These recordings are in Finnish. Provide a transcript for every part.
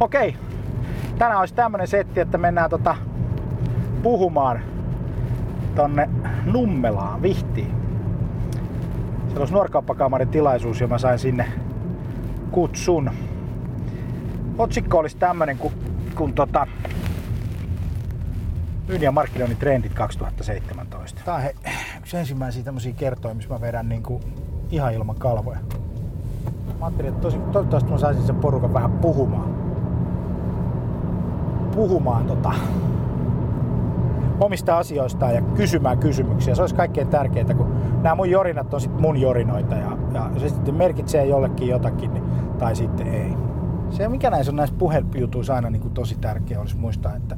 Okei, tänään olisi tämmönen setti, että mennään tota puhumaan tonne Nummelaan, Vihtiin. Siellä olisi nuorkauppakamarin tilaisuus ja mä sain sinne kutsun. Otsikko olisi tämmönen, kun, kun tota, myynnin ja markkinoinnin trendit 2017. Tää on he, yksi ensimmäisiä tämmöisiä kertoja, missä mä vedän niinku ihan ilman kalvoja. Mä ajattelin, että tosi, toivottavasti mä saisin sen porukan vähän puhumaan. Puhumaan tota, omista asioistaan ja kysymään kysymyksiä. Se olisi kaikkein tärkeintä, kun nämä mun jorinat on sitten mun jorinoita ja, ja se sitten merkitsee jollekin jotakin niin, tai sitten ei. Se, mikä näissä on näissä puhelujutuissa aina niin kuin tosi tärkeä, olisi muistaa, että,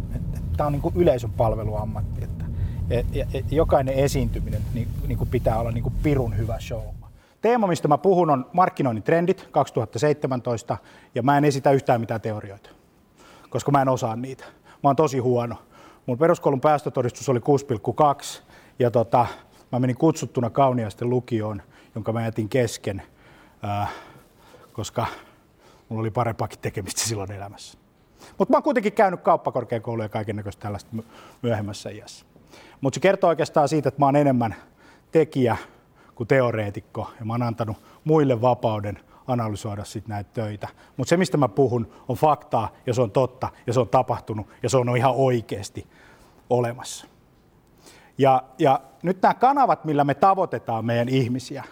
tämä on niin kuin yleisön palveluammatti. Että, ja, ja, ja jokainen esiintyminen niin, niin kuin pitää olla niin kuin pirun hyvä show. Teema, mistä mä puhun, on markkinoinnin trendit 2017, ja mä en esitä yhtään mitään teorioita, koska mä en osaa niitä. Mä oon tosi huono. Mun peruskoulun päästötodistus oli 6,2, ja tota, mä menin kutsuttuna kauniaisten lukioon, jonka mä jätin kesken, ää, koska mulla oli parempaakin tekemistä silloin elämässä. Mutta mä oon kuitenkin käynyt kauppakorkeakouluja ja kaiken näköistä tällaista myöhemmässä iässä. Mutta se kertoo oikeastaan siitä, että mä oon enemmän tekijä kuin teoreetikko ja mä oon antanut muille vapauden analysoida sit näitä töitä. Mutta se, mistä mä puhun, on faktaa ja se on totta ja se on tapahtunut ja se on ihan oikeasti olemassa. Ja, ja nyt nämä kanavat, millä me tavoitetaan meidän ihmisiä,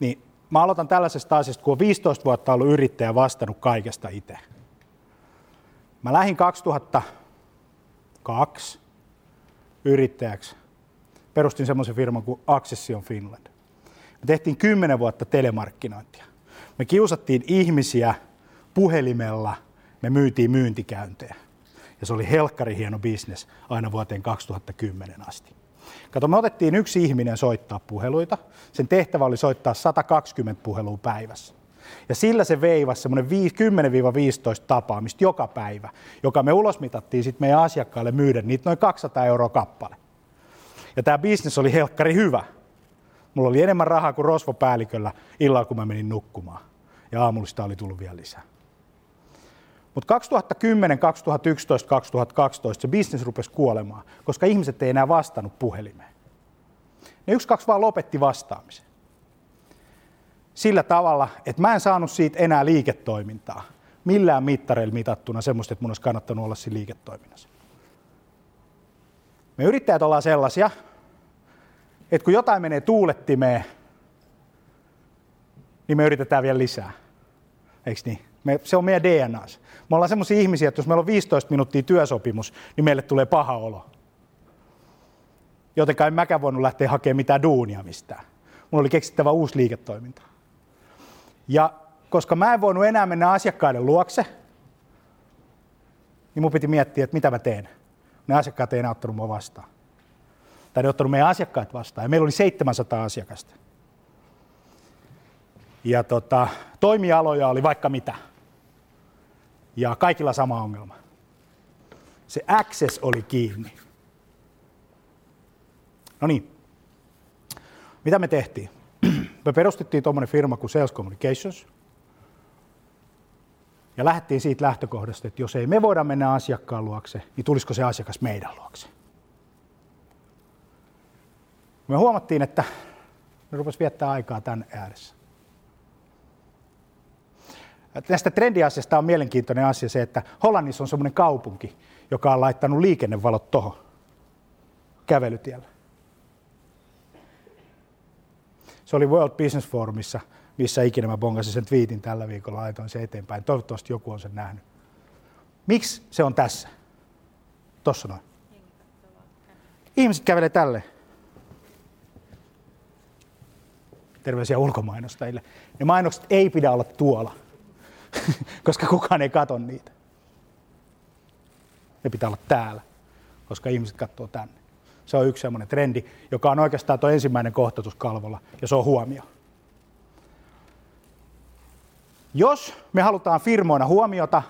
niin mä aloitan tällaisesta asiasta, kun on 15 vuotta ollut yrittäjä vastannut kaikesta itse. Mä lähdin 2002 yrittäjäksi. Perustin semmoisen firman kuin Accession Finland. Me tehtiin 10 vuotta telemarkkinointia. Me kiusattiin ihmisiä puhelimella, me myytiin myyntikäyntejä. Ja se oli helkkari hieno bisnes aina vuoteen 2010 asti. Kato, me otettiin yksi ihminen soittaa puheluita. Sen tehtävä oli soittaa 120 puhelua päivässä. Ja sillä se veivasi semmoinen 10-15 tapaamista joka päivä, joka me ulosmitattiin sitten meidän asiakkaille myydä niitä noin 200 euroa kappale. Ja tämä bisnes oli helkkari hyvä. Mulla oli enemmän rahaa kuin rosvopäälliköllä illalla, kun mä menin nukkumaan. Ja aamullista oli tullut vielä lisää. Mutta 2010, 2011, 2012 se bisnes rupesi kuolemaan, koska ihmiset ei enää vastannut puhelimeen. Ne yksi, kaksi vaan lopetti vastaamisen. Sillä tavalla, että mä en saanut siitä enää liiketoimintaa. Millään mittareilla mitattuna semmoista, että mun olisi kannattanut olla siinä liiketoiminnassa. Me yrittäjät ollaan sellaisia, että kun jotain menee tuulettimeen, niin me yritetään vielä lisää. Eikö niin? Me, se on meidän DNA. Me ollaan sellaisia ihmisiä, että jos meillä on 15 minuuttia työsopimus, niin meille tulee paha olo. Jotenka en mäkään voinut lähteä hakemaan mitään duunia mistään. Mulla oli keksittävä uusi liiketoiminta. Ja koska mä en voinut enää mennä asiakkaiden luokse, niin mun piti miettiä, että mitä mä teen. Ne asiakkaat ei enää ottanut mua vastaan. Tai ne ottanut meidän asiakkaat vastaan. Ja meillä oli 700 asiakasta. Ja tota, toimialoja oli vaikka mitä. Ja kaikilla sama ongelma. Se access oli kiinni. No niin. Mitä me tehtiin? Me perustettiin tuommoinen firma kuin Sales Communications. Ja lähdettiin siitä lähtökohdasta, että jos ei me voida mennä asiakkaan luokse, niin tulisiko se asiakas meidän luokse. Me huomattiin, että me rupesi viettää aikaa tämän ääressä. Tästä trendiasiasta on mielenkiintoinen asia se, että Hollannissa on semmoinen kaupunki, joka on laittanut liikennevalot tuohon kävelytiellä. Se oli World Business Forumissa, missä ikinä mä bongasin sen twiitin tällä viikolla, laitoin se eteenpäin. Toivottavasti joku on sen nähnyt. Miksi se on tässä? Tossa noin. Ihmiset kävelee tälle. Terveisiä ulkomainostajille. Ne mainokset ei pidä olla tuolla, koska kukaan ei katso niitä. Ne pitää olla täällä, koska ihmiset katsoo tänne. Se on yksi sellainen trendi, joka on oikeastaan tuo ensimmäinen kohtatus kalvolla, ja se on huomio. Jos me halutaan firmoina huomiota,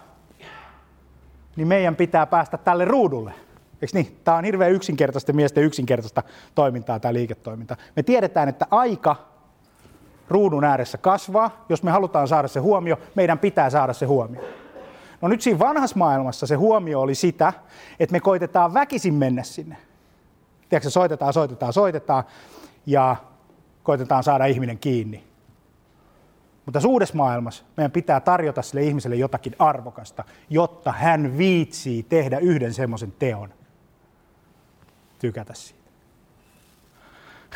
niin meidän pitää päästä tälle ruudulle. Eikö niin? Tämä on hirveän yksinkertaista miesten yksinkertaista toimintaa, tämä liiketoiminta. Me tiedetään, että aika ruudun ääressä kasvaa. Jos me halutaan saada se huomio, meidän pitää saada se huomio. No nyt siinä vanhassa maailmassa se huomio oli sitä, että me koitetaan väkisin mennä sinne. Tiedätkö, soitetaan, soitetaan, soitetaan ja koitetaan saada ihminen kiinni. Mutta uudessa maailmassa meidän pitää tarjota sille ihmiselle jotakin arvokasta, jotta hän viitsii tehdä yhden semmoisen teon. Tykätä siitä.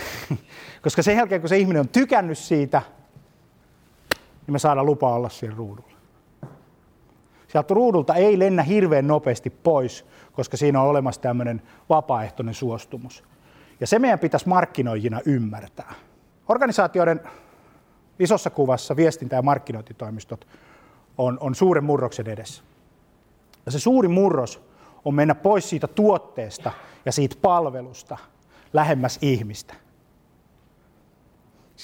Koska sen jälkeen, kun se ihminen on tykännyt siitä, niin me saadaan lupa olla siellä ruudulla. Sieltä ruudulta ei lennä hirveän nopeasti pois, koska siinä on olemassa tämmöinen vapaaehtoinen suostumus. Ja se meidän pitäisi markkinoijina ymmärtää. Organisaatioiden isossa kuvassa viestintä- ja markkinointitoimistot on, on suuren murroksen edessä. Ja se suuri murros on mennä pois siitä tuotteesta ja siitä palvelusta lähemmäs ihmistä.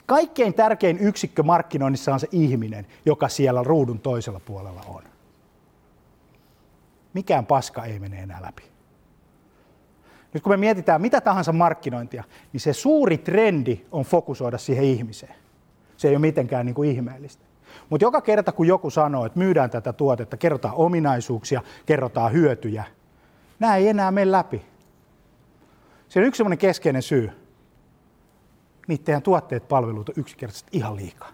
Kaikkein tärkein yksikkö markkinoinnissa on se ihminen, joka siellä ruudun toisella puolella on. Mikään paska ei mene enää läpi. Nyt kun me mietitään mitä tahansa markkinointia, niin se suuri trendi on fokusoida siihen ihmiseen. Se ei ole mitenkään niin kuin ihmeellistä. Mutta joka kerta, kun joku sanoo, että myydään tätä tuotetta, kerrotaan ominaisuuksia, kerrotaan hyötyjä, nämä ei enää mene läpi. Se on yksi sellainen keskeinen syy. Niiden tuotteet palvelut on yksinkertaisesti ihan liikaa.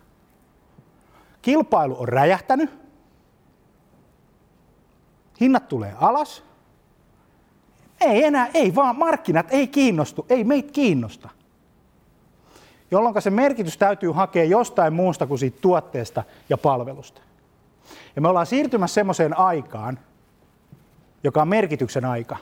Kilpailu on räjähtänyt. Hinnat tulee alas. Ei enää, ei vaan, markkinat ei kiinnostu, ei meitä kiinnosta jolloin se merkitys täytyy hakea jostain muusta kuin siitä tuotteesta ja palvelusta. Ja me ollaan siirtymässä semmoiseen aikaan, joka on merkityksen aika.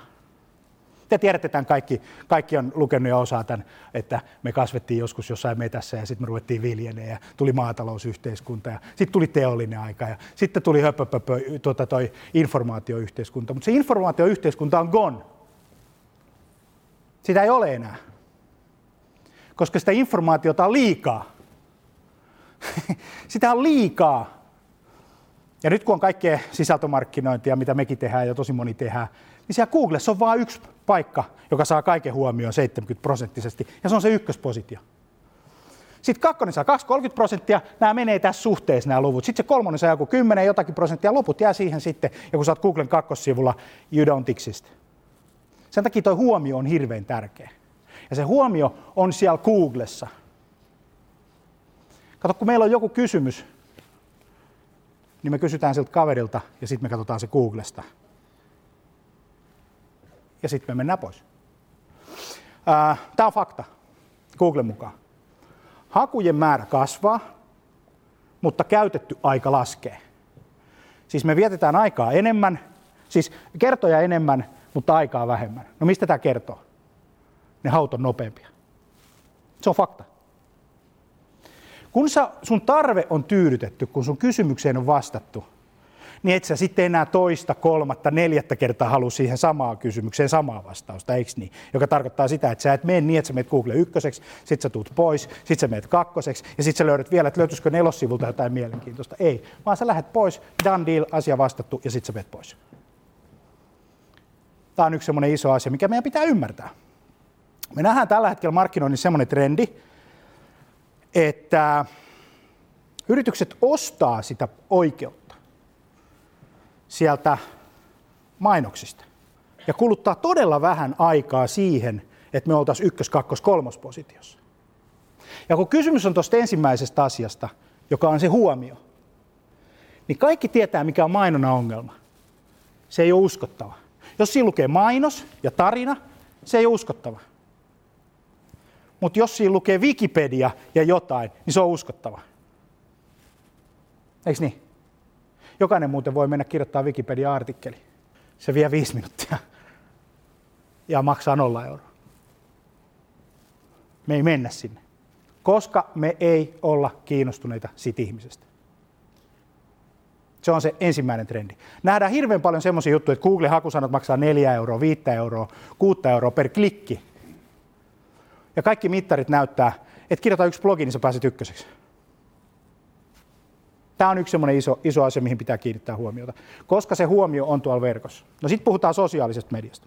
Te tiedätte tämän kaikki, kaikki on lukenut ja osaa tämän, että me kasvettiin joskus jossain metässä ja sitten me ruvettiin viljenemään ja tuli maatalousyhteiskunta ja sitten tuli teollinen aika ja sitten tuli höpöpöpö, tuota, toi informaatioyhteiskunta. Mutta se informaatioyhteiskunta on gone. Sitä ei ole enää koska sitä informaatiota on liikaa. sitä on liikaa. Ja nyt kun on kaikkea sisältömarkkinointia, mitä mekin tehdään ja tosi moni tehdään, niin siellä Googlessa on vain yksi paikka, joka saa kaiken huomioon 70 prosenttisesti, ja se on se ykköspositio. Sitten kakkonen saa 2-30 prosenttia, nämä menee tässä suhteessa nämä luvut. Sitten se kolmonen saa joku 10 jotakin prosenttia, loput jää siihen sitten, ja kun sä oot Googlen kakkossivulla, you don't exist. Sen takia tuo huomio on hirveän tärkeä. Ja se huomio on siellä Googlessa. Kato, kun meillä on joku kysymys, niin me kysytään siltä kaverilta ja sitten me katsotaan se Googlesta. Ja sitten me mennään pois. Tämä on fakta Googlen mukaan. Hakujen määrä kasvaa, mutta käytetty aika laskee. Siis me vietetään aikaa enemmän, siis kertoja enemmän, mutta aikaa vähemmän. No mistä tämä kertoo? ne haut on nopeampia. Se on fakta. Kun sä, sun tarve on tyydytetty, kun sun kysymykseen on vastattu, niin et sä sitten enää toista, kolmatta, neljättä kertaa halua siihen samaan kysymykseen samaa vastausta, eikö niin? Joka tarkoittaa sitä, että sä et mene niin, että sä menet Google ykköseksi, sit sä tuut pois, sit sä menet kakkoseksi, ja sit sä löydät vielä, että löytyisikö nelossivulta jotain mielenkiintoista. Ei, vaan sä lähdet pois, done deal, asia vastattu, ja sit sä menet pois. Tämä on yksi semmoinen iso asia, mikä meidän pitää ymmärtää. Me nähdään tällä hetkellä markkinoinnissa semmoinen trendi, että yritykset ostaa sitä oikeutta sieltä mainoksista ja kuluttaa todella vähän aikaa siihen, että me oltaisiin ykkös-, kakkos-, kolmospositiossa. Ja kun kysymys on tuosta ensimmäisestä asiasta, joka on se huomio, niin kaikki tietää, mikä on mainona ongelma. Se ei ole uskottava. Jos siinä lukee mainos ja tarina, se ei ole uskottava mutta jos siinä lukee Wikipedia ja jotain, niin se on uskottava. Eikö niin? Jokainen muuten voi mennä kirjoittaa Wikipedia-artikkeli. Se vie viisi minuuttia ja maksaa nolla euroa. Me ei mennä sinne, koska me ei olla kiinnostuneita siitä ihmisestä. Se on se ensimmäinen trendi. Nähdään hirveän paljon semmoisia juttuja, että Google-hakusanat maksaa 4 euroa, 5 euroa, 6 euroa per klikki ja kaikki mittarit näyttää, että kirjoita yksi blogi, niin sä pääset ykköseksi. Tämä on yksi semmoinen iso, iso asia, mihin pitää kiinnittää huomiota, koska se huomio on tuolla verkossa. No sitten puhutaan sosiaalisesta mediasta.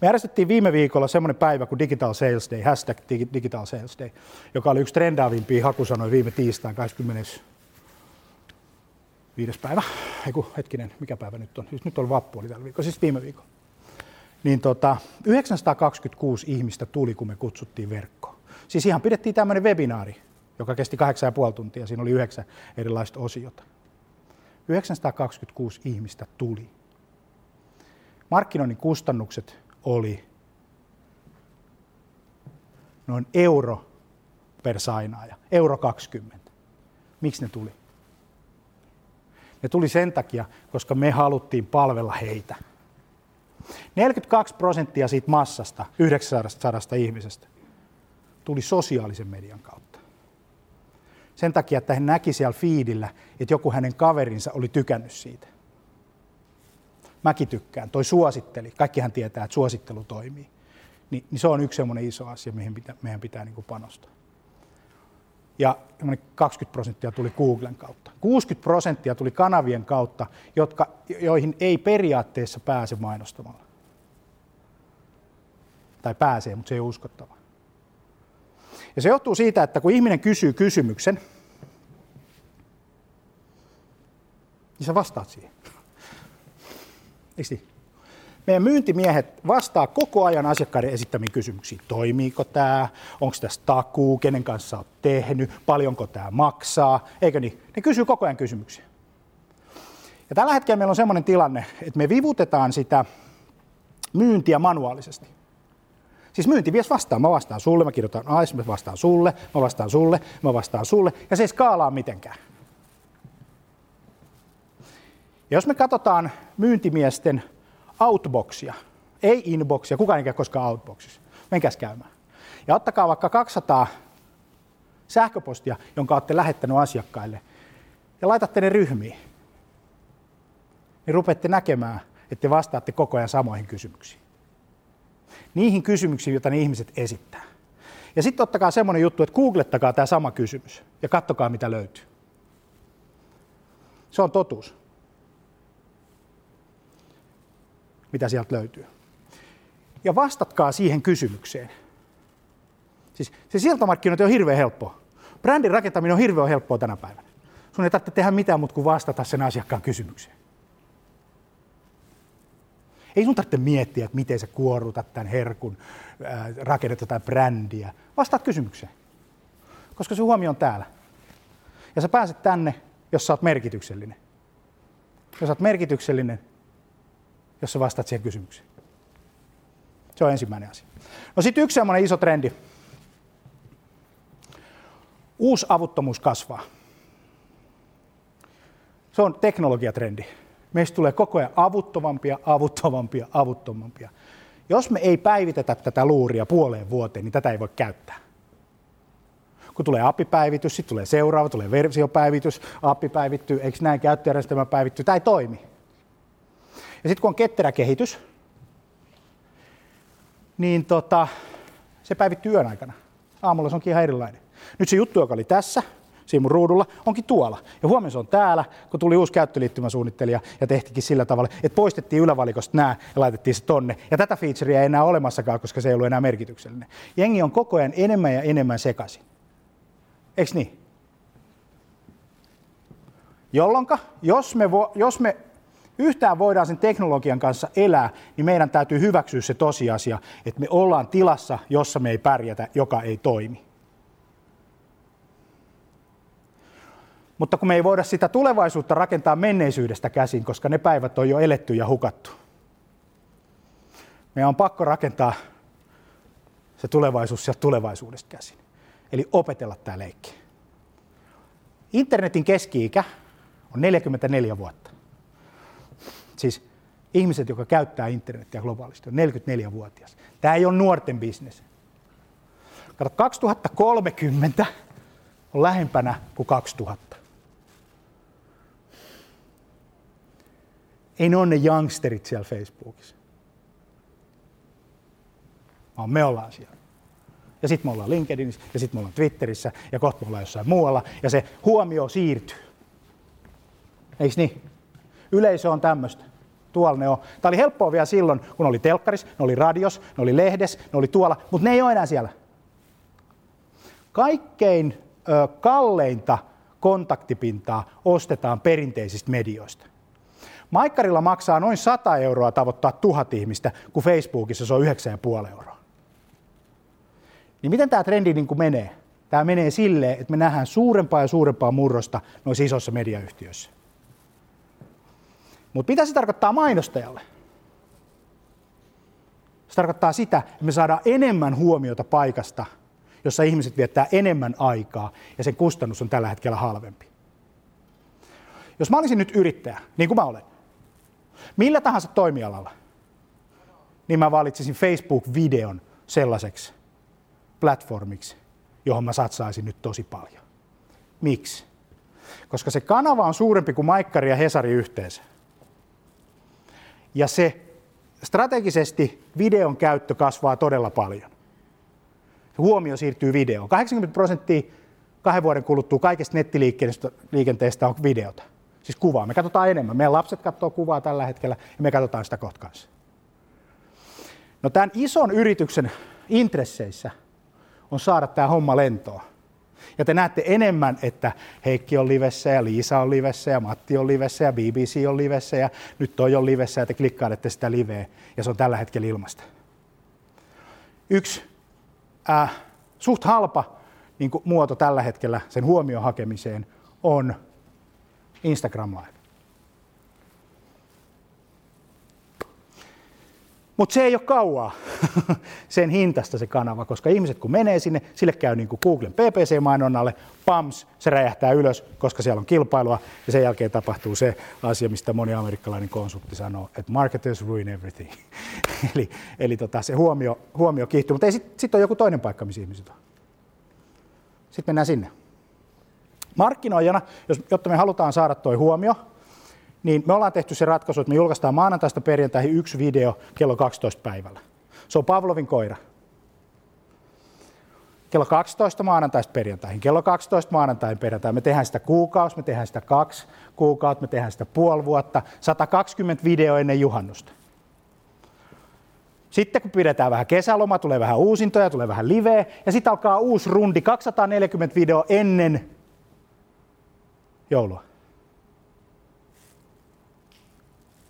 Me järjestettiin viime viikolla semmoinen päivä kuin Digital Sales Day, hashtag Digital Sales Day, joka oli yksi trendaavimpia hakusanoja viime tiistain 20. viides päivä, eiku hetkinen, mikä päivä nyt on? Siis nyt on vappu oli tällä viikolla, siis viime viikolla. Niin tota, 926 ihmistä tuli, kun me kutsuttiin verkkoon. Siis ihan pidettiin tämmöinen webinaari, joka kesti 8,5 tuntia. Siinä oli yhdeksän erilaista osiota. 926 ihmistä tuli. Markkinoinnin kustannukset oli noin euro per sainaaja, euro 20. Miksi ne tuli? Ne tuli sen takia, koska me haluttiin palvella heitä. 42 prosenttia siitä massasta, 900 ihmisestä, tuli sosiaalisen median kautta. Sen takia, että hän näki siellä fiidillä, että joku hänen kaverinsa oli tykännyt siitä. Mäkin tykkään, toi suositteli. Kaikkihan tietää, että suosittelu toimii. Niin, niin se on yksi semmoinen iso asia, mihin pitää, meidän pitää niin kuin panostaa. Ja 20 prosenttia tuli Googlen kautta. 60 prosenttia tuli kanavien kautta, jotka, joihin ei periaatteessa pääse mainostamalla. Tai pääsee, mutta se ei ole uskottava. Ja se johtuu siitä, että kun ihminen kysyy kysymyksen, niin sä vastaat siihen. Eikö niin? Meidän myyntimiehet vastaa koko ajan asiakkaiden esittämiin kysymyksiin. Toimiiko tämä? Onko tässä takuu? Kenen kanssa olet tehnyt? Paljonko tämä maksaa? Eikö niin? Ne kysyy koko ajan kysymyksiä. Ja tällä hetkellä meillä on sellainen tilanne, että me vivutetaan sitä myyntiä manuaalisesti. Siis myyntimies vastaa, mä vastaan sulle, mä kirjoitan AIS, mä vastaan sulle, mä vastaan sulle, mä vastaan sulle, ja se ei skaalaa mitenkään. Ja jos me katsotaan myyntimiesten outboxia, ei inboxia, kukaan ei käy koskaan outboxissa. Menkääs käymään. Ja ottakaa vaikka 200 sähköpostia, jonka olette lähettänyt asiakkaille, ja laitatte ne ryhmiin. Niin rupeatte näkemään, että te vastaatte koko ajan samoihin kysymyksiin. Niihin kysymyksiin, joita ne ihmiset esittää. Ja sitten ottakaa semmoinen juttu, että googlettakaa tämä sama kysymys ja kattokaa, mitä löytyy. Se on totuus. Mitä sieltä löytyy. Ja vastatkaa siihen kysymykseen. Siis se sieltomarkkinointi on hirveän helppoa. Brändin rakentaminen on hirveän helppoa tänä päivänä. Sun ei tarvitse tehdä mitään muuta kuin vastata sen asiakkaan kysymykseen. Ei sun tarvitse miettiä, että miten sä kuorutat tämän herkun, ää, rakennat jotain brändiä. Vastaat kysymykseen. Koska se huomio on täällä. Ja sä pääset tänne, jos sä oot merkityksellinen. Jos sä oot merkityksellinen, jos sä vastaat siihen kysymykseen. Se on ensimmäinen asia. No sitten yksi semmoinen iso trendi. Uusi avuttomuus kasvaa. Se on teknologiatrendi. Meistä tulee koko ajan avuttomampia, avuttomampia, avuttomampia. Jos me ei päivitetä tätä luuria puoleen vuoteen, niin tätä ei voi käyttää. Kun tulee appipäivitys, sitten tulee seuraava, tulee versiopäivitys, appi päivittyy, eikö näin käyttöjärjestelmä päivittyy, tämä ei toimi. Ja sitten kun on ketterä kehitys, niin tota, se päivittyy yön aikana. Aamulla se onkin ihan erilainen. Nyt se juttu, joka oli tässä, siinä mun ruudulla, onkin tuolla. Ja huomenna se on täällä, kun tuli uusi käyttöliittymäsuunnittelija ja tehtikin sillä tavalla, että poistettiin ylävalikosta nämä ja laitettiin se tonne. Ja tätä featurea ei enää olemassakaan, koska se ei ollut enää merkityksellinen. Jengi on koko ajan enemmän ja enemmän sekaisin. Eiks niin? Jolloinka, jos me, vo, jos me yhtään voidaan sen teknologian kanssa elää, niin meidän täytyy hyväksyä se tosiasia, että me ollaan tilassa, jossa me ei pärjätä, joka ei toimi. Mutta kun me ei voida sitä tulevaisuutta rakentaa menneisyydestä käsin, koska ne päivät on jo eletty ja hukattu. Meidän on pakko rakentaa se tulevaisuus sieltä tulevaisuudesta käsin. Eli opetella tämä leikki. Internetin keski-ikä on 44 vuotta siis ihmiset, jotka käyttää internetiä globaalisti, on 44-vuotias. Tämä ei ole nuorten bisnes. Kato, 2030 on lähempänä kuin 2000. Ei ne ole ne youngsterit siellä Facebookissa. Vaan me ollaan siellä. Ja sitten me ollaan LinkedInissä, ja sitten me ollaan Twitterissä, ja kohta me ollaan jossain muualla, ja se huomio siirtyy. Eikö niin? Yleisö on tämmöistä. Tuolla ne on. Tämä oli helppoa vielä silloin, kun oli telkkaris, ne oli radios, ne oli lehdes, ne oli tuolla, mutta ne ei ole enää siellä. Kaikkein ö, kalleinta kontaktipintaa ostetaan perinteisistä medioista. Maikkarilla maksaa noin 100 euroa tavoittaa tuhat ihmistä, kun Facebookissa se on 9,5 euroa. Niin miten tämä trendi niin kuin menee? Tämä menee silleen, että me nähdään suurempaa ja suurempaa murrosta noissa isoissa mediayhtiöissä. Mutta mitä se tarkoittaa mainostajalle? Se tarkoittaa sitä, että me saadaan enemmän huomiota paikasta, jossa ihmiset viettää enemmän aikaa ja sen kustannus on tällä hetkellä halvempi. Jos mä olisin nyt yrittäjä, niin kuin mä olen, millä tahansa toimialalla, niin mä valitsisin Facebook-videon sellaiseksi platformiksi, johon mä satsaisin nyt tosi paljon. Miksi? Koska se kanava on suurempi kuin Maikkari ja Hesari yhteensä. Ja se strategisesti videon käyttö kasvaa todella paljon. Huomio siirtyy videoon. 80 prosenttia kahden vuoden kuluttua kaikesta nettiliikenteestä on videota. Siis kuvaa. Me katsotaan enemmän. Meidän lapset katsoo kuvaa tällä hetkellä ja me katsotaan sitä kohta kanssa. No tämän ison yrityksen intresseissä on saada tämä homma lentoon. Ja te näette enemmän, että Heikki on livessä ja Liisa on livessä ja Matti on livessä ja BBC on livessä ja nyt toi on livessä ja te klikkailette sitä liveä ja se on tällä hetkellä ilmasta. Yksi äh, suht halpa niin muoto tällä hetkellä sen huomion hakemiseen on Instagram Live. Mutta se ei ole kauaa sen hintasta se kanava, koska ihmiset kun menee sinne, sille käy niin kuin Googlen PPC-mainonnalle, pams, se räjähtää ylös, koska siellä on kilpailua, ja sen jälkeen tapahtuu se asia, mistä moni amerikkalainen konsultti sanoo, että marketers ruin everything. eli eli tota, se huomio, huomio kiihtyy, mutta sitten sit on joku toinen paikka, missä ihmiset on. Sitten mennään sinne. Markkinoijana, jos, jotta me halutaan saada tuo huomio, niin me ollaan tehty se ratkaisu, että me julkaistaan maanantaista perjantaihin yksi video kello 12 päivällä. Se on Pavlovin koira. Kello 12 maanantaista perjantaihin, kello 12 maanantain perjantaihin. Me tehdään sitä kuukausi, me tehdään sitä kaksi kuukautta, me tehdään sitä puoli vuotta, 120 video ennen juhannusta. Sitten kun pidetään vähän kesäloma, tulee vähän uusintoja, tulee vähän liveä, ja sitten alkaa uusi rundi, 240 video ennen joulua.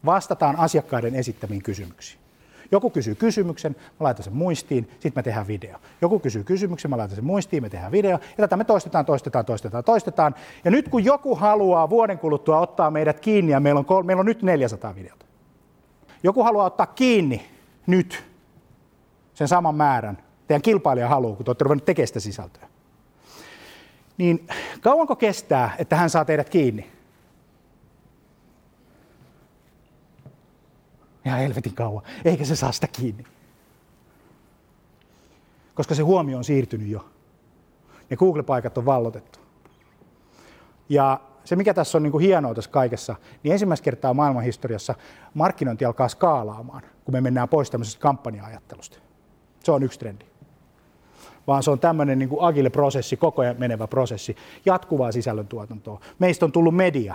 Vastataan asiakkaiden esittämiin kysymyksiin. Joku kysyy kysymyksen, mä laitan sen muistiin, sitten me tehdään video. Joku kysyy kysymyksen, mä laitan sen muistiin, me tehdään video. Ja tätä me toistetaan, toistetaan, toistetaan, toistetaan. Ja nyt kun joku haluaa vuoden kuluttua ottaa meidät kiinni, ja meillä on, kol- meillä on nyt 400 videota. Joku haluaa ottaa kiinni nyt sen saman määrän. Teidän kilpailija haluaa, kun te olette ruvennut tekemään sitä sisältöä. Niin kauanko kestää, että hän saa teidät kiinni? Ihan helvetin kauan, eikä se saa sitä kiinni. Koska se huomio on siirtynyt jo. Ne Google-paikat on vallotettu. Ja se, mikä tässä on niin kuin hienoa tässä kaikessa, niin ensimmäistä kertaa maailmanhistoriassa markkinointi alkaa skaalaamaan, kun me mennään pois tämmöisestä kampanja-ajattelusta. Se on yksi trendi. Vaan se on tämmöinen niin kuin agile prosessi, koko ajan menevä prosessi, jatkuvaa sisällöntuotantoa. Meistä on tullut media,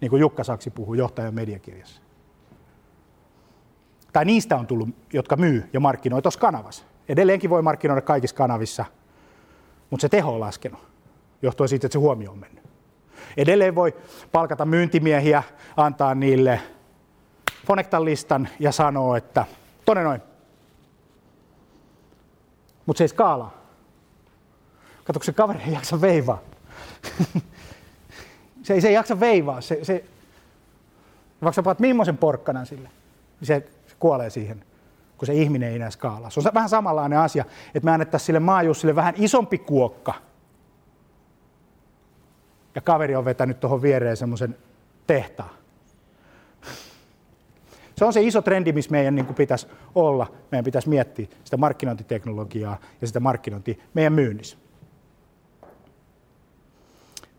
niin kuin Jukka Saksi puhuu johtajan mediakirjassa tai niistä on tullut, jotka myy ja markkinoi tuossa kanavassa. Edelleenkin voi markkinoida kaikissa kanavissa, mutta se teho on laskenut, johtuen siitä, että se huomio on mennyt. Edelleen voi palkata myyntimiehiä, antaa niille Fonectan listan ja sanoa, että tonne noin. Mutta se ei skaalaa. Kato, se kaveri ei jaksa veivaa. se, ei, se ei jaksa veivaa. Se, se, vaikka sä paat millaisen porkkanan sille, niin se kuolee siihen, kun se ihminen ei enää skaalaa. Se on vähän samanlainen asia, että me annettaisiin sille maajussille vähän isompi kuokka. Ja kaveri on vetänyt tuohon viereen semmoisen tehtaan. Se on se iso trendi, missä meidän niin pitäisi olla. Meidän pitäisi miettiä sitä markkinointiteknologiaa ja sitä markkinointia meidän myynnissä.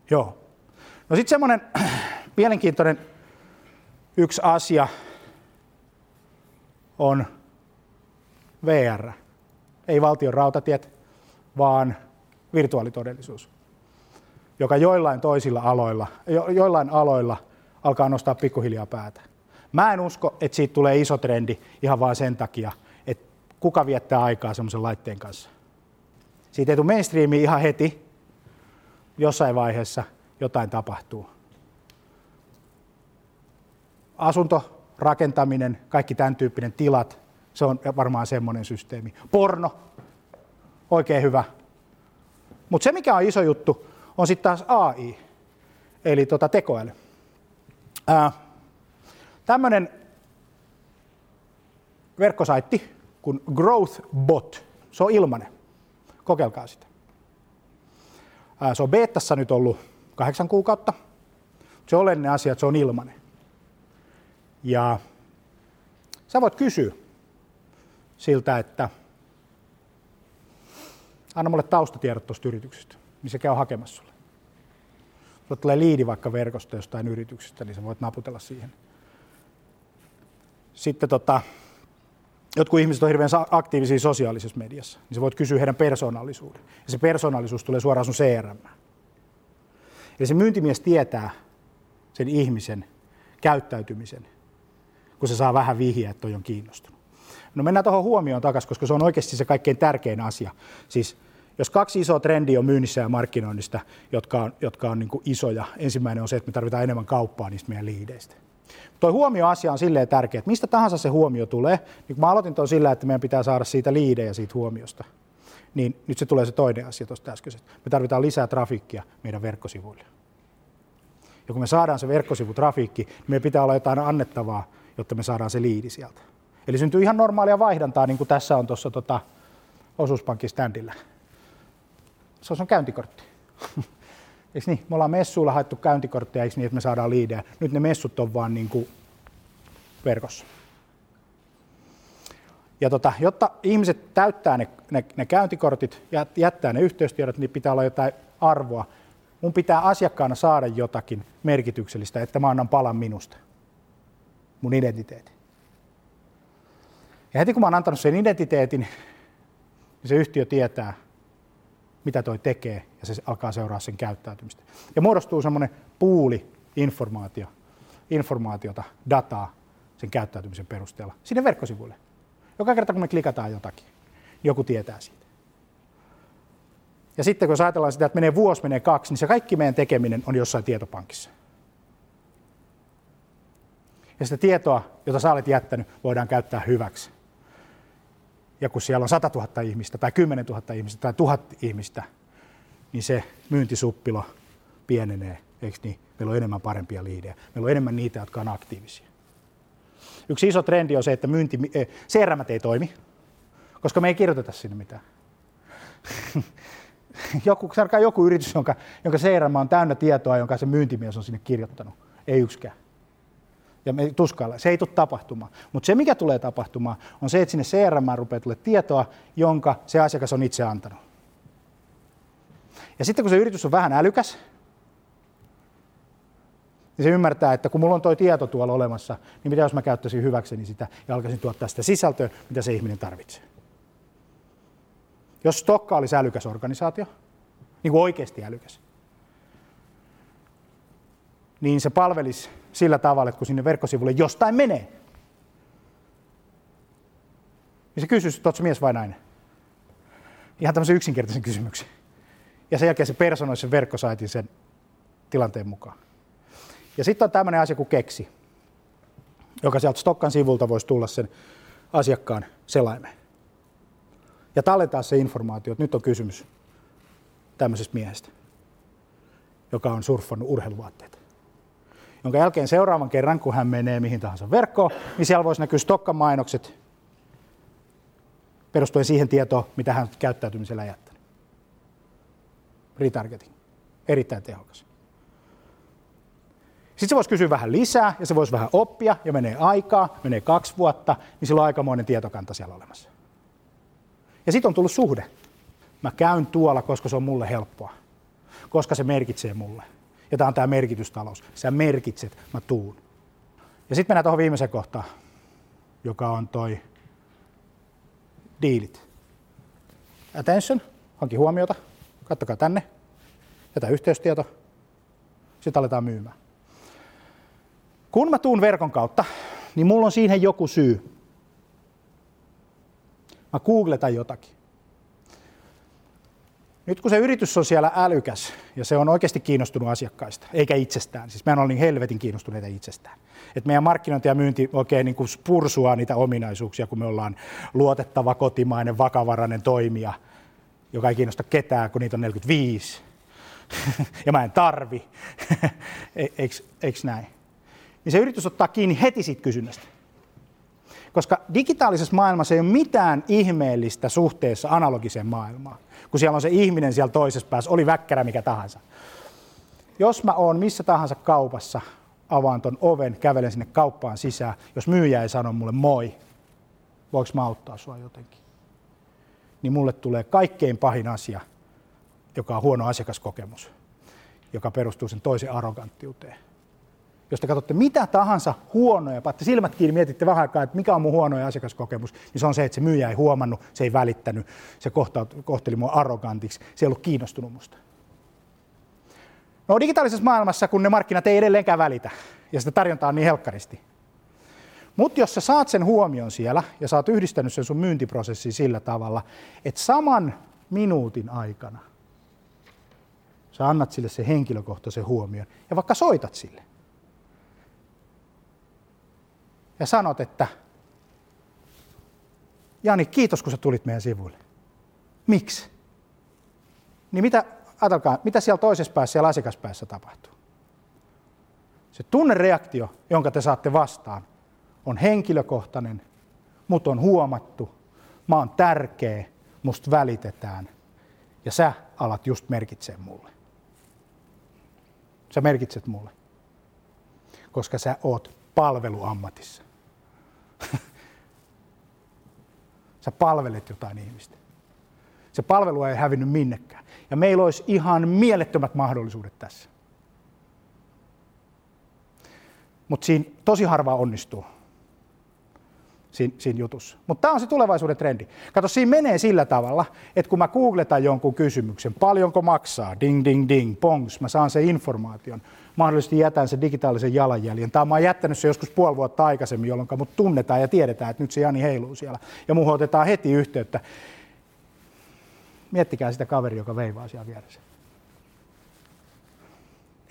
Joo. No sitten semmoinen mielenkiintoinen yksi asia, on VR. Ei valtion rautatiet, vaan virtuaalitodellisuus, joka joillain toisilla aloilla, jo, joillain aloilla alkaa nostaa pikkuhiljaa päätä. Mä en usko, että siitä tulee iso trendi ihan vain sen takia, että kuka viettää aikaa semmoisen laitteen kanssa. Siitä ei tule mainstreami ihan heti, jossain vaiheessa, jotain tapahtuu. Asunto, rakentaminen, kaikki tämän tyyppinen tilat, se on varmaan semmoinen systeemi. Porno, oikein hyvä. Mutta se, mikä on iso juttu, on sitten taas AI, eli tota tekoäly. Tämmöinen verkkosaitti kuin GrowthBot, se on ilmainen. Kokeilkaa sitä. Ää, se on beetassa nyt ollut kahdeksan kuukautta. Se on oleellinen asia, että se on ilmainen. Ja sä voit kysyä siltä, että anna mulle taustatiedot tuosta yrityksestä, niin se käy hakemassa sulle. Sulle tulee liidi vaikka verkosto jostain yrityksestä, niin sä voit naputella siihen. Sitten tota, jotkut ihmiset on hirveän aktiivisia sosiaalisessa mediassa, niin sä voit kysyä heidän persoonallisuuden. Ja se persoonallisuus tulee suoraan sun CRM. Eli se myyntimies tietää sen ihmisen käyttäytymisen, kun se saa vähän vihjeä, että toi on kiinnostunut. No mennään tuohon huomioon takaisin, koska se on oikeasti se kaikkein tärkein asia. Siis jos kaksi isoa trendiä on myynnissä ja markkinoinnista, jotka on, jotka on niin isoja, ensimmäinen on se, että me tarvitaan enemmän kauppaa niistä meidän liideistä. Tuo huomioasia on silleen tärkeä, että mistä tahansa se huomio tulee. Niin mä aloitin tuon sillä, että meidän pitää saada siitä liidejä siitä huomiosta, niin nyt se tulee se toinen asia tuosta äskeisestä. Me tarvitaan lisää trafiikkia meidän verkkosivuille. Ja kun me saadaan se verkkosivutrafiikki, niin meidän pitää olla jotain annettavaa, jotta me saadaan se liidi sieltä. Eli syntyy ihan normaalia vaihdantaa, niin kuin tässä on tuossa tota, osuuspankin standilla. Se on sun käyntikortti. Eikö niin? Me ollaan messuilla haettu käyntikortteja, eikö niin, että me saadaan liidejä. Nyt ne messut on vaan niin kuin verkossa. Ja tota, jotta ihmiset täyttää ne, ne, ne käyntikortit ja jättää ne yhteystiedot, niin pitää olla jotain arvoa. Mun pitää asiakkaana saada jotakin merkityksellistä, että mä annan palan minusta, mun identiteetin. Ja heti kun mä oon antanut sen identiteetin, niin se yhtiö tietää, mitä toi tekee, ja se alkaa seuraa sen käyttäytymistä. Ja muodostuu semmoinen puuli informaatio, informaatiota, dataa sen käyttäytymisen perusteella sinne verkkosivuille. Joka kerta, kun me klikataan jotakin, joku tietää siitä. Ja sitten kun ajatellaan sitä, että menee vuosi, menee kaksi, niin se kaikki meidän tekeminen on jossain tietopankissa. Ja sitä tietoa, jota sä olet jättänyt, voidaan käyttää hyväksi ja kun siellä on 100 000 ihmistä tai 10 000 ihmistä tai 1000 ihmistä, niin se myyntisuppilo pienenee, eikö niin? Meillä on enemmän parempia liidejä. Meillä on enemmän niitä, jotka on aktiivisia. Yksi iso trendi on se, että myynti, eh, CRM ei toimi, koska me ei kirjoiteta sinne mitään. joku, joku yritys, jonka, jonka CRM on täynnä tietoa, jonka se myyntimies on sinne kirjoittanut. Ei yksikään ja me tuskailla. Se ei tule tapahtumaan. Mutta se, mikä tulee tapahtumaan, on se, että sinne CRM rupeaa tulee tietoa, jonka se asiakas on itse antanut. Ja sitten kun se yritys on vähän älykäs, niin se ymmärtää, että kun mulla on tuo tieto tuolla olemassa, niin mitä jos mä käyttäisin hyväkseni sitä ja alkaisin tuottaa sitä sisältöä, mitä se ihminen tarvitsee. Jos Stokka olisi älykäs organisaatio, niin kuin oikeasti älykäs, niin se palvelisi sillä tavalla, että kun sinne verkkosivulle jostain menee, niin se kysyisi, että oletko mies vai nainen? Ihan tämmöisen yksinkertaisen kysymyksen. Ja sen jälkeen se personoi sen verkkosaitin sen tilanteen mukaan. Ja sitten on tämmöinen asia kuin keksi, joka sieltä Stokkan sivulta voisi tulla sen asiakkaan selaimeen. Ja tallentaa se informaatio, että nyt on kysymys tämmöisestä miehestä, joka on surffannut urheiluvaatteita jonka jälkeen seuraavan kerran, kun hän menee mihin tahansa verkkoon, niin siellä voisi näkyä Stokkan mainokset perustuen siihen tietoon, mitä hän käyttäytymisellä jättänyt. Retargeting. Erittäin tehokas. Sitten se voisi kysyä vähän lisää ja se voisi vähän oppia ja menee aikaa, menee kaksi vuotta, niin sillä on aikamoinen tietokanta siellä olemassa. Ja sitten on tullut suhde. Mä käyn tuolla, koska se on mulle helppoa. Koska se merkitsee mulle. Ja tämä on tämä merkitystalous. Sä merkitset, mä tuun. Ja sitten mennään tuohon viimeiseen kohtaan, joka on toi diilit. Attention, hanki huomiota, kattokaa tänne, jätä yhteystieto, sitten aletaan myymään. Kun mä tuun verkon kautta, niin mulla on siihen joku syy. Mä googletan jotakin. Nyt kun se yritys on siellä älykäs ja se on oikeasti kiinnostunut asiakkaista, eikä itsestään, siis meidän on niin helvetin kiinnostuneita itsestään, että meidän markkinointi ja myynti oikein niin kuin pursua niitä ominaisuuksia, kun me ollaan luotettava, kotimainen, vakavarainen toimija, joka ei kiinnosta ketään, kun niitä on 45, ja mä en tarvi, eikö, eikö näin? Niin se yritys ottaa kiinni heti siitä kysynnästä. Koska digitaalisessa maailmassa ei ole mitään ihmeellistä suhteessa analogiseen maailmaan, kun siellä on se ihminen siellä toisessa päässä, oli väkkärä mikä tahansa. Jos mä oon missä tahansa kaupassa, avaan ton oven, kävelen sinne kauppaan sisään, jos myyjä ei sano mulle moi, voiko mä auttaa sua jotenkin? Niin mulle tulee kaikkein pahin asia, joka on huono asiakaskokemus, joka perustuu sen toisen arroganttiuteen jos te katsotte mitä tahansa huonoja, paatte silmät kiinni, mietitte vähän aikaa, että mikä on mun huonoja asiakaskokemus, niin se on se, että se myyjä ei huomannut, se ei välittänyt, se kohteli mua arrogantiksi, se ei ollut kiinnostunut musta. No digitaalisessa maailmassa, kun ne markkinat ei edelleenkään välitä, ja sitä tarjontaa on niin helkkaristi. Mutta jos sä saat sen huomion siellä, ja sä oot yhdistänyt sen sun myyntiprosessiin sillä tavalla, että saman minuutin aikana sä annat sille se henkilökohtaisen huomion, ja vaikka soitat sille, ja sanot, että Jani, kiitos kun sä tulit meidän sivuille. Miksi? Niin mitä, ajatelkaa, mitä siellä toisessa päässä, siellä asiakaspäässä tapahtuu? Se tunnereaktio, jonka te saatte vastaan, on henkilökohtainen, mut on huomattu, mä oon tärkeä, musta välitetään ja sä alat just merkitsee mulle. Sä merkitset mulle, koska sä oot palveluammatissa. Sä palvelet jotain ihmistä. Se palvelu ei hävinnyt minnekään. Ja meillä olisi ihan mielettömät mahdollisuudet tässä. Mutta siinä tosi harva onnistuu siinä, siinä jutussa. Mutta tämä on se tulevaisuuden trendi. Kato, siinä menee sillä tavalla, että kun mä googletan jonkun kysymyksen, paljonko maksaa, ding, ding, ding, pongs, mä saan sen informaation, mahdollisesti jätän sen digitaalisen jalanjäljen. Tai mä oon jättänyt se joskus puoli vuotta aikaisemmin, jolloin mut tunnetaan ja tiedetään, että nyt se Jani heiluu siellä. Ja muuhun otetaan heti yhteyttä. Miettikää sitä kaveri, joka veivaa siellä vieressä.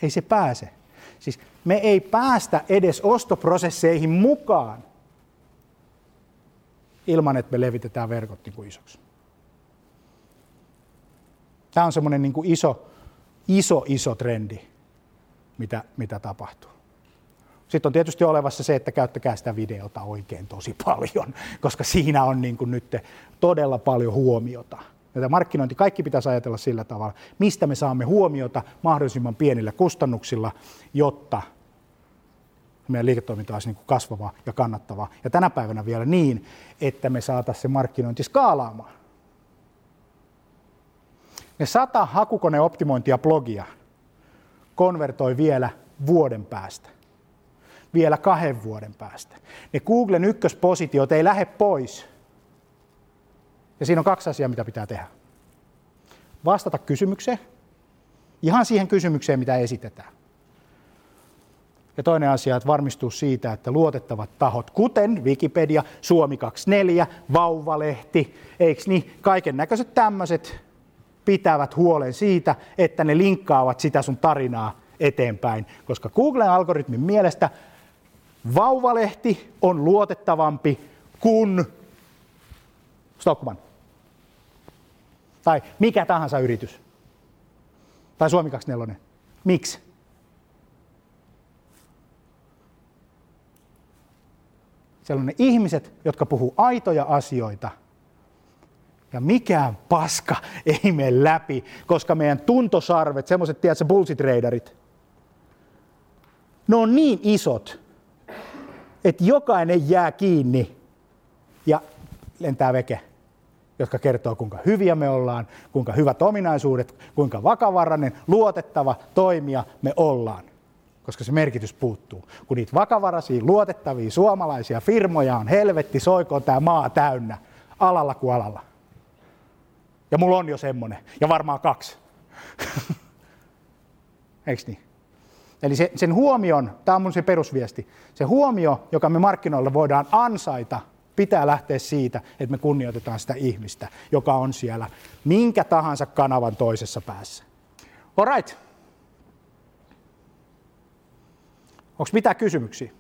Ei se pääse. Siis me ei päästä edes ostoprosesseihin mukaan ilman, että me levitetään verkot niin kuin isoksi. Tämä on semmoinen niin kuin iso, iso, iso trendi mitä, mitä tapahtuu. Sitten on tietysti olevassa se, että käyttäkää sitä videota oikein tosi paljon, koska siinä on niin kuin nyt todella paljon huomiota. Ja markkinointi, kaikki pitäisi ajatella sillä tavalla, mistä me saamme huomiota mahdollisimman pienillä kustannuksilla, jotta meidän liiketoiminta olisi niin kuin kasvavaa ja kannattavaa. Ja tänä päivänä vielä niin, että me saataisiin se markkinointi skaalaamaan. Ne sata hakukoneoptimointia blogia – konvertoi vielä vuoden päästä. Vielä kahden vuoden päästä. Ne Googlen ykköspositiot ei lähde pois. Ja siinä on kaksi asiaa, mitä pitää tehdä. Vastata kysymykseen, ihan siihen kysymykseen, mitä esitetään. Ja toinen asia, että varmistuu siitä, että luotettavat tahot, kuten Wikipedia, Suomi 24, Vauvalehti, eikö niin, kaiken näköiset tämmöiset pitävät huolen siitä, että ne linkkaavat sitä sun tarinaa eteenpäin, koska Googlen algoritmin mielestä vauvalehti on luotettavampi kuin Stockman. Tai mikä tahansa yritys. Tai Suomi 24. Miksi? Siellä on ne ihmiset, jotka puhuu aitoja asioita – ja mikään paska ei mene läpi, koska meidän tuntosarvet, semmoiset, tiedätkö, bullshit raiderit, ne on niin isot, että jokainen jää kiinni ja lentää veke, jotka kertoo, kuinka hyviä me ollaan, kuinka hyvät ominaisuudet, kuinka vakavarainen, luotettava toimija me ollaan koska se merkitys puuttuu. Kun niitä vakavaraisia, luotettavia suomalaisia firmoja on helvetti, soikoon tämä maa täynnä, alalla kuin alalla. Ja mulla on jo semmonen. Ja varmaan kaksi. Eikö niin? Eli se, sen huomion, tämä on mun se perusviesti, se huomio, joka me markkinoille voidaan ansaita pitää lähteä siitä, että me kunnioitetaan sitä ihmistä, joka on siellä minkä tahansa kanavan toisessa päässä. Alright. Onko mitään kysymyksiä?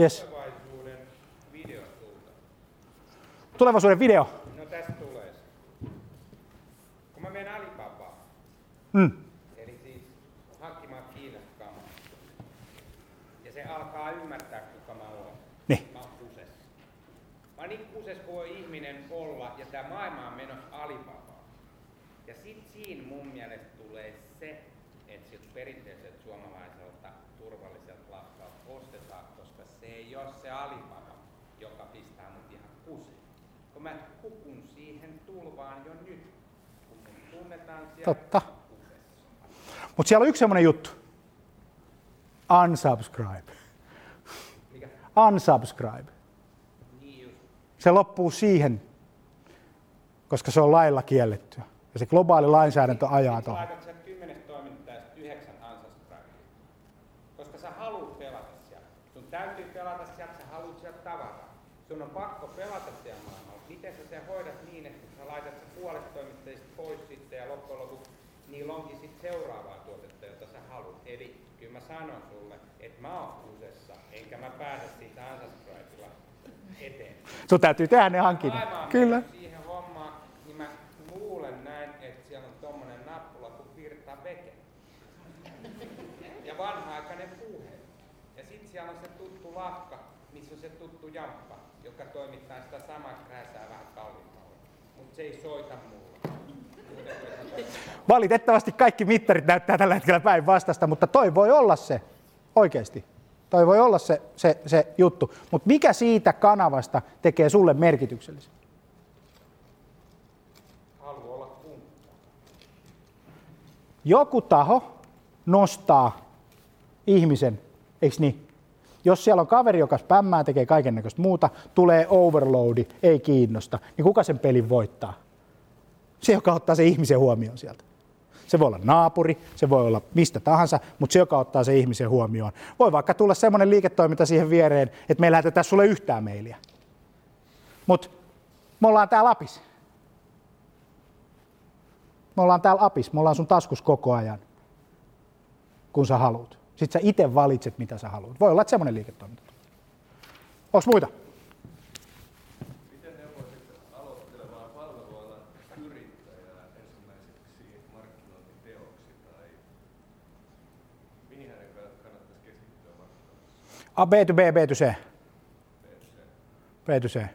Yes. Tulevaisuuden videotulta. Tulevaisuuden video. No tästä tulee se. Kun mä menen Alibabaan, Mm. eli siis hankkimaan Kiinasta kamaa, ja se alkaa ymmärtää, kuka mä olen. Niin. Mä oon kusessa. Mä oon niin kuin voi ihminen olla, ja tää maailma on menossa Alibabaan. Ja sit siinä mun mielestä tulee se, että siltä perinteiseltä suomalaiselta turvalliselta lapselta ostetaan, koska se ei ole se Alibaba, joka pistää mut ihan kuseen. Kun mä hukun siihen tulvaan jo nyt, kun mut tunnetaan siellä Totta. Mutta siellä on yksi semmoinen juttu. Unsubscribe. Mikä? Unsubscribe. Niin. Se loppuu siihen, koska se on lailla kiellettyä. Ja se globaali lainsäädäntö ajaa Sit sä tuohon. laitat kymmenestä toimittajasta yhdeksän unsubscribe. Koska sä haluat pelata siellä. Sun täytyy pelata siellä, sä haluat sieltä tavata. Sun on pakko pelata siellä maailmalla. Miten sä sen hoidat niin, että sä laitat se puolet toimittajista pois sitten ja loppujen lopuksi niillä onkin sitten seuraavaa tuotetta, jota sä haluat. Eli kyllä mä sanon sulle, että mä oon kusessa, enkä mä pääse siitä unsubscribella eteen. Sun täytyy tehdä ne hankinnat. Kyllä. siihen hommaan, niin mä luulen näin, että siellä on tommonen nappula kuin virta veke. Ja vanha-aikainen puhe. Ja sit siellä on se tuttu lafka, missä on se tuttu jamppa, joka toimittaa sitä samaa krääsää vähän kalliimmalla. Mutta se ei soita mulle. Muuten kuin se soittaa. Valitettavasti kaikki mittarit näyttää tällä hetkellä päinvastasta, mutta toi voi olla se oikeasti. Toi voi olla se, se, se juttu. Mutta mikä siitä kanavasta tekee sulle merkityksellisen? Olla. Joku taho nostaa ihmisen, eikö niin? Jos siellä on kaveri, joka spämmää, tekee kaiken näköistä muuta, tulee overloadi, ei kiinnosta, niin kuka sen pelin voittaa? Se, joka ottaa sen ihmisen huomioon sieltä. Se voi olla naapuri, se voi olla mistä tahansa, mutta se, joka ottaa sen ihmisen huomioon. Voi vaikka tulla semmoinen liiketoiminta siihen viereen, että me ei lähetetä sulle yhtään mailia. Mutta me ollaan täällä Apis. Me ollaan täällä Apis, me ollaan sun taskus koko ajan, kun sä haluat. Sitten sä itse valitset, mitä sä haluat. Voi olla, että semmoinen liiketoiminta. Onko muita? A, B to B, B to C. B C.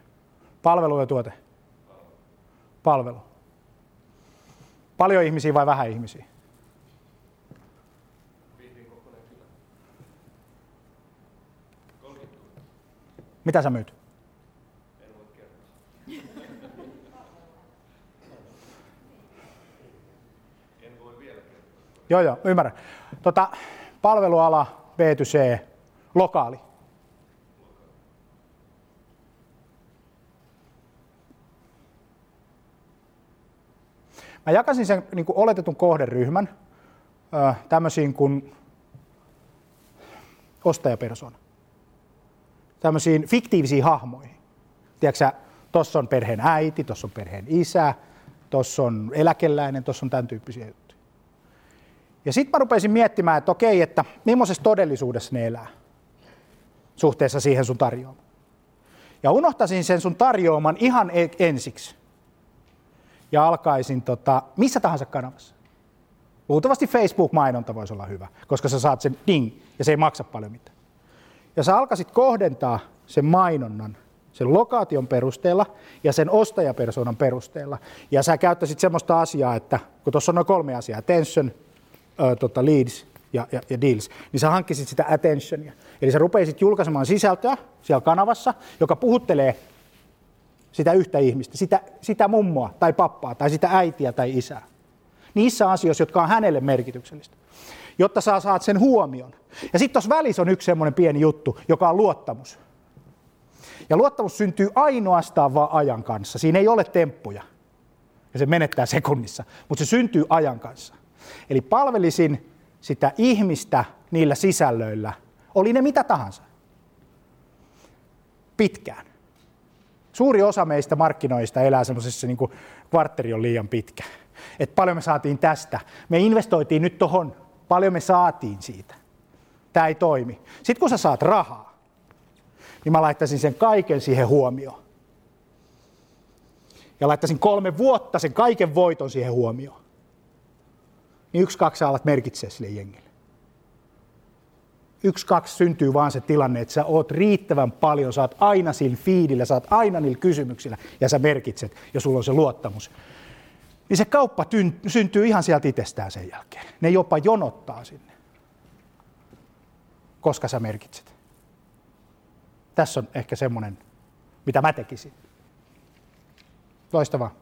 Palvelu ja tuote. Palvelu. Paljon ihmisiä vai vähän ihmisiä? Vihdin kokoinen kylä. 30 000. Mitä sä myyt? Joo, joo, ymmärrän. Tota, palveluala, B to C, lokaali. Mä jakasin sen niin kuin oletetun kohderyhmän tämmöisiin kuin ostajapersona. Tämmöisiin fiktiivisiin hahmoihin. Tiedätkö tuossa on perheen äiti, tuossa on perheen isä, tuossa on eläkeläinen, tuossa on tämän tyyppisiä juttuja. Ja sitten mä rupesin miettimään, että okei, että millaisessa todellisuudessa ne elää suhteessa siihen sun tarjoamaan. Ja unohtasin sen sun tarjoaman ihan e- ensiksi. Ja alkaisin tota, missä tahansa kanavassa. Luultavasti Facebook-mainonta voisi olla hyvä, koska sä saat sen ding ja se ei maksa paljon mitään. Ja sä alkaisit kohdentaa sen mainonnan sen lokaation perusteella ja sen ostajapersonan perusteella. Ja sä käyttäisit semmoista asiaa, että kun tuossa on noin kolme asiaa, attention, ö, tota, leads ja, ja, ja deals, niin sä hankkisit sitä attentionia. Eli sä rupeisit julkaisemaan sisältöä siellä kanavassa, joka puhuttelee sitä yhtä ihmistä, sitä, sitä mummoa tai pappaa tai sitä äitiä tai isää. Niissä asioissa, jotka on hänelle merkityksellistä, jotta sä saat sen huomion. Ja sitten tuossa välissä on yksi semmoinen pieni juttu, joka on luottamus. Ja luottamus syntyy ainoastaan vaan ajan kanssa. Siinä ei ole temppuja. Ja se menettää sekunnissa, mutta se syntyy ajan kanssa. Eli palvelisin sitä ihmistä niillä sisällöillä, oli ne mitä tahansa. Pitkään. Suuri osa meistä markkinoista elää semmoisessa niin kuin kvartteri on liian pitkä. Et paljon me saatiin tästä. Me investoitiin nyt tuohon, paljon me saatiin siitä. Tämä ei toimi. Sitten kun sä saat rahaa, niin mä laittaisin sen kaiken siihen huomioon. Ja laittaisin kolme vuotta sen kaiken voiton siihen huomioon. Niin yksi, kaksi alat merkitsee sille jengille. Yksi, kaksi syntyy vaan se tilanne, että sä oot riittävän paljon, sä oot aina sillä fiidillä, sä oot aina niillä kysymyksillä ja sä merkitset ja sulla on se luottamus. Niin se kauppa tyn- syntyy ihan sieltä itsestään sen jälkeen. Ne jopa jonottaa sinne, koska sä merkitset. Tässä on ehkä semmoinen, mitä mä tekisin. Loistavaa.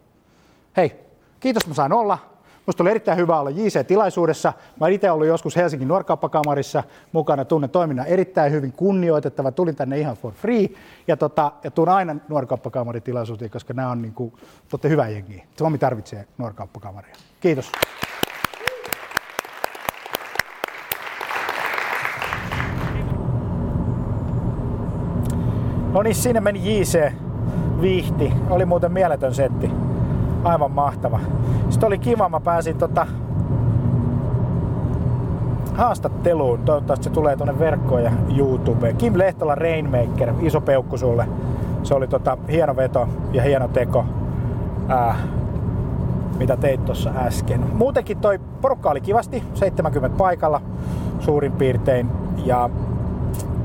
Hei, kiitos mä saan olla. Musta oli erittäin hyvä olla JC-tilaisuudessa. Mä itse ollut joskus Helsingin nuorkauppakamarissa mukana, tunnen toiminnan erittäin hyvin kunnioitettava. Tulin tänne ihan for free ja, tota, ja tuun aina nuorkauppakamaritilaisuuteen, koska nämä on niin kuin, totte hyvä jengi. Suomi tarvitsee nuorkauppakamaria. Kiitos. No niin, sinne meni JC Vihti. Oli muuten mieletön setti. Aivan mahtava. Sitten oli kiva, mä pääsin tota haastatteluun. Toivottavasti se tulee tuonne verkkoon ja YouTubeen. Kim Lehtola Rainmaker, iso peukku sulle. Se oli tota, hieno veto ja hieno teko, ää, mitä teit tuossa äsken. Muutenkin toi porukka oli kivasti, 70 paikalla suurin piirtein. Ja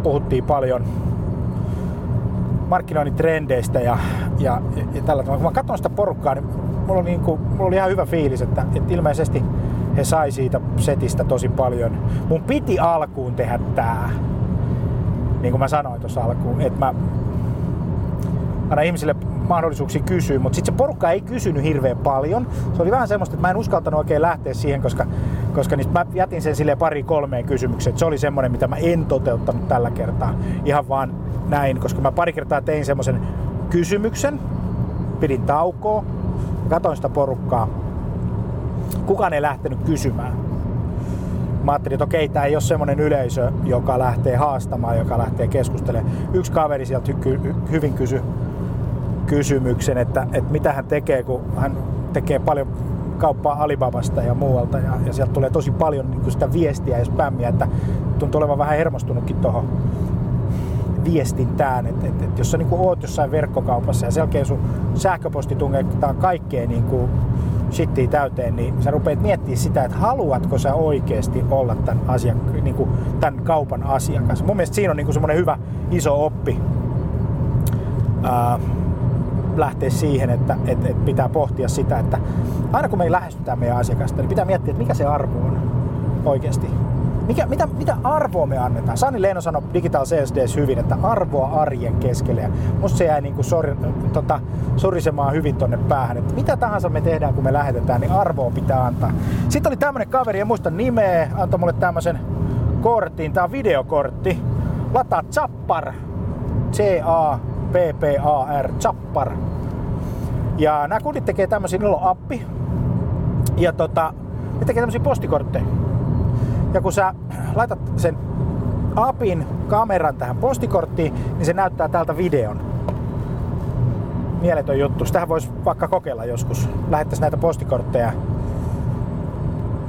puhuttiin paljon markkinoinnin trendeistä ja, ja, ja tällä tavalla. Kun mä katson sitä porukkaa, niin mulla niin kuin, mulla oli ihan hyvä fiilis, että, että ilmeisesti he sai siitä setistä tosi paljon. Mun piti alkuun tehdä tää, niin kuin mä sanoin tuossa alkuun, että mä annan ihmisille mahdollisuuksia kysyä, mutta sitten se porukka ei kysynyt hirveän paljon. Se oli vähän semmoista, että mä en uskaltanut oikein lähteä siihen, koska, koska niin mä jätin sen sille pari kolmeen kysymykseen. Se oli semmoinen, mitä mä en toteuttanut tällä kertaa. Ihan vaan näin, koska mä pari kertaa tein semmoisen kysymyksen, pidin taukoa, katoin sitä porukkaa. Kukaan ei lähtenyt kysymään. Mä ajattelin, että okei, tämä ei ole semmoinen yleisö, joka lähtee haastamaan, joka lähtee keskustelemaan. Yksi kaveri sieltä hyvin kysyi kysymyksen, että, että mitä hän tekee, kun hän tekee paljon kauppaa Alibabasta ja muualta ja, ja sieltä tulee tosi paljon niin sitä viestiä ja spämmiä, että tuntuu olevan vähän hermostunutkin tuohon viestintään, että, että, että jos sä niin oot jossain verkkokaupassa ja selkeä sun sähköposti tungetaan kaikkeen niin kuin täyteen, niin sä rupeat miettimään sitä, että haluatko sä oikeasti olla tämän, asiak- niin kuin tämän kaupan asiakas. Mun mielestä siinä on niin semmoinen hyvä iso oppi ää, lähteä siihen, että, että, että pitää pohtia sitä, että aina kun me lähestytään meidän asiakasta, niin pitää miettiä, että mikä se arvo on oikeasti mikä, mitä, mitä arvoa me annetaan? Sani Leino sanoi Digital Days hyvin, että arvoa arjen keskelle. Ja musta se jäi niin kuin sor, tota, sorisemaan hyvin tonne päähän. Että mitä tahansa me tehdään, kun me lähetetään, niin arvoa pitää antaa. Sitten oli tämmönen kaveri, en muista nimeä, antoi mulle tämmöisen kortin. Tää on videokortti. Lataa Zappar. C-A-P-P-A-R. Zappar. Ja nämä kundit tekee tämmöisiä, niillä on appi. Ja tota, ne tekee tämmöisiä postikortteja ja kun sä laitat sen apin kameran tähän postikorttiin, niin se näyttää täältä videon. Mieletön juttu. Sitähän voisi vaikka kokeilla joskus. Lähettäisiin näitä postikortteja.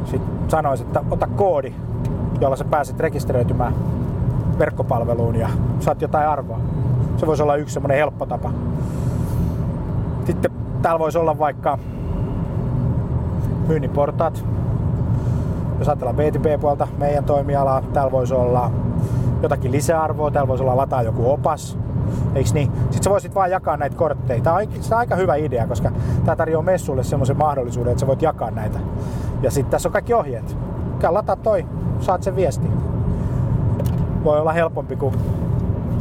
Sitten sanoisin, että ota koodi, jolla sä pääset rekisteröitymään verkkopalveluun ja saat jotain arvoa. Se voisi olla yksi semmoinen helppo tapa. Sitten täällä voisi olla vaikka myynnin portaat, jos ajatellaan B2B-puolta, meidän toimialaa, täällä voisi olla jotakin lisäarvoa, täällä voisi olla lataa joku opas, Eiks niin? Sitten sä voisit vaan jakaa näitä kortteja. Tämä on, on aika hyvä idea, koska tämä tarjoaa messuille semmoisen mahdollisuuden, että sä voit jakaa näitä. Ja sitten tässä on kaikki ohjeet. Käy lataa toi, saat sen viesti. Voi olla helpompi kuin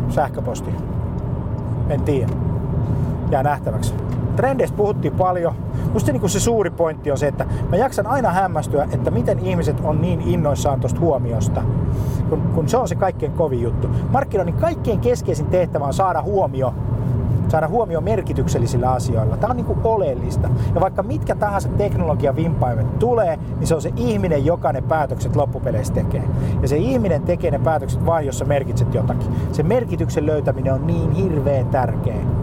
sähköposti. En tiedä. Jää nähtäväksi trendeistä puhuttiin paljon. Musta niin se suuri pointti on se, että mä jaksan aina hämmästyä, että miten ihmiset on niin innoissaan tuosta huomiosta, kun, kun se on se kaikkein kovin juttu. Markkinoinnin kaikkein keskeisin tehtävä on saada huomio saada huomio merkityksellisillä asioilla. Tämä on niin kuin oleellista. Ja vaikka mitkä tahansa teknologian vimpaimet tulee, niin se on se ihminen, joka ne päätökset loppupeleissä tekee. Ja se ihminen tekee ne päätökset vain, jos sä merkitset jotakin. Se merkityksen löytäminen on niin hirveän tärkeä.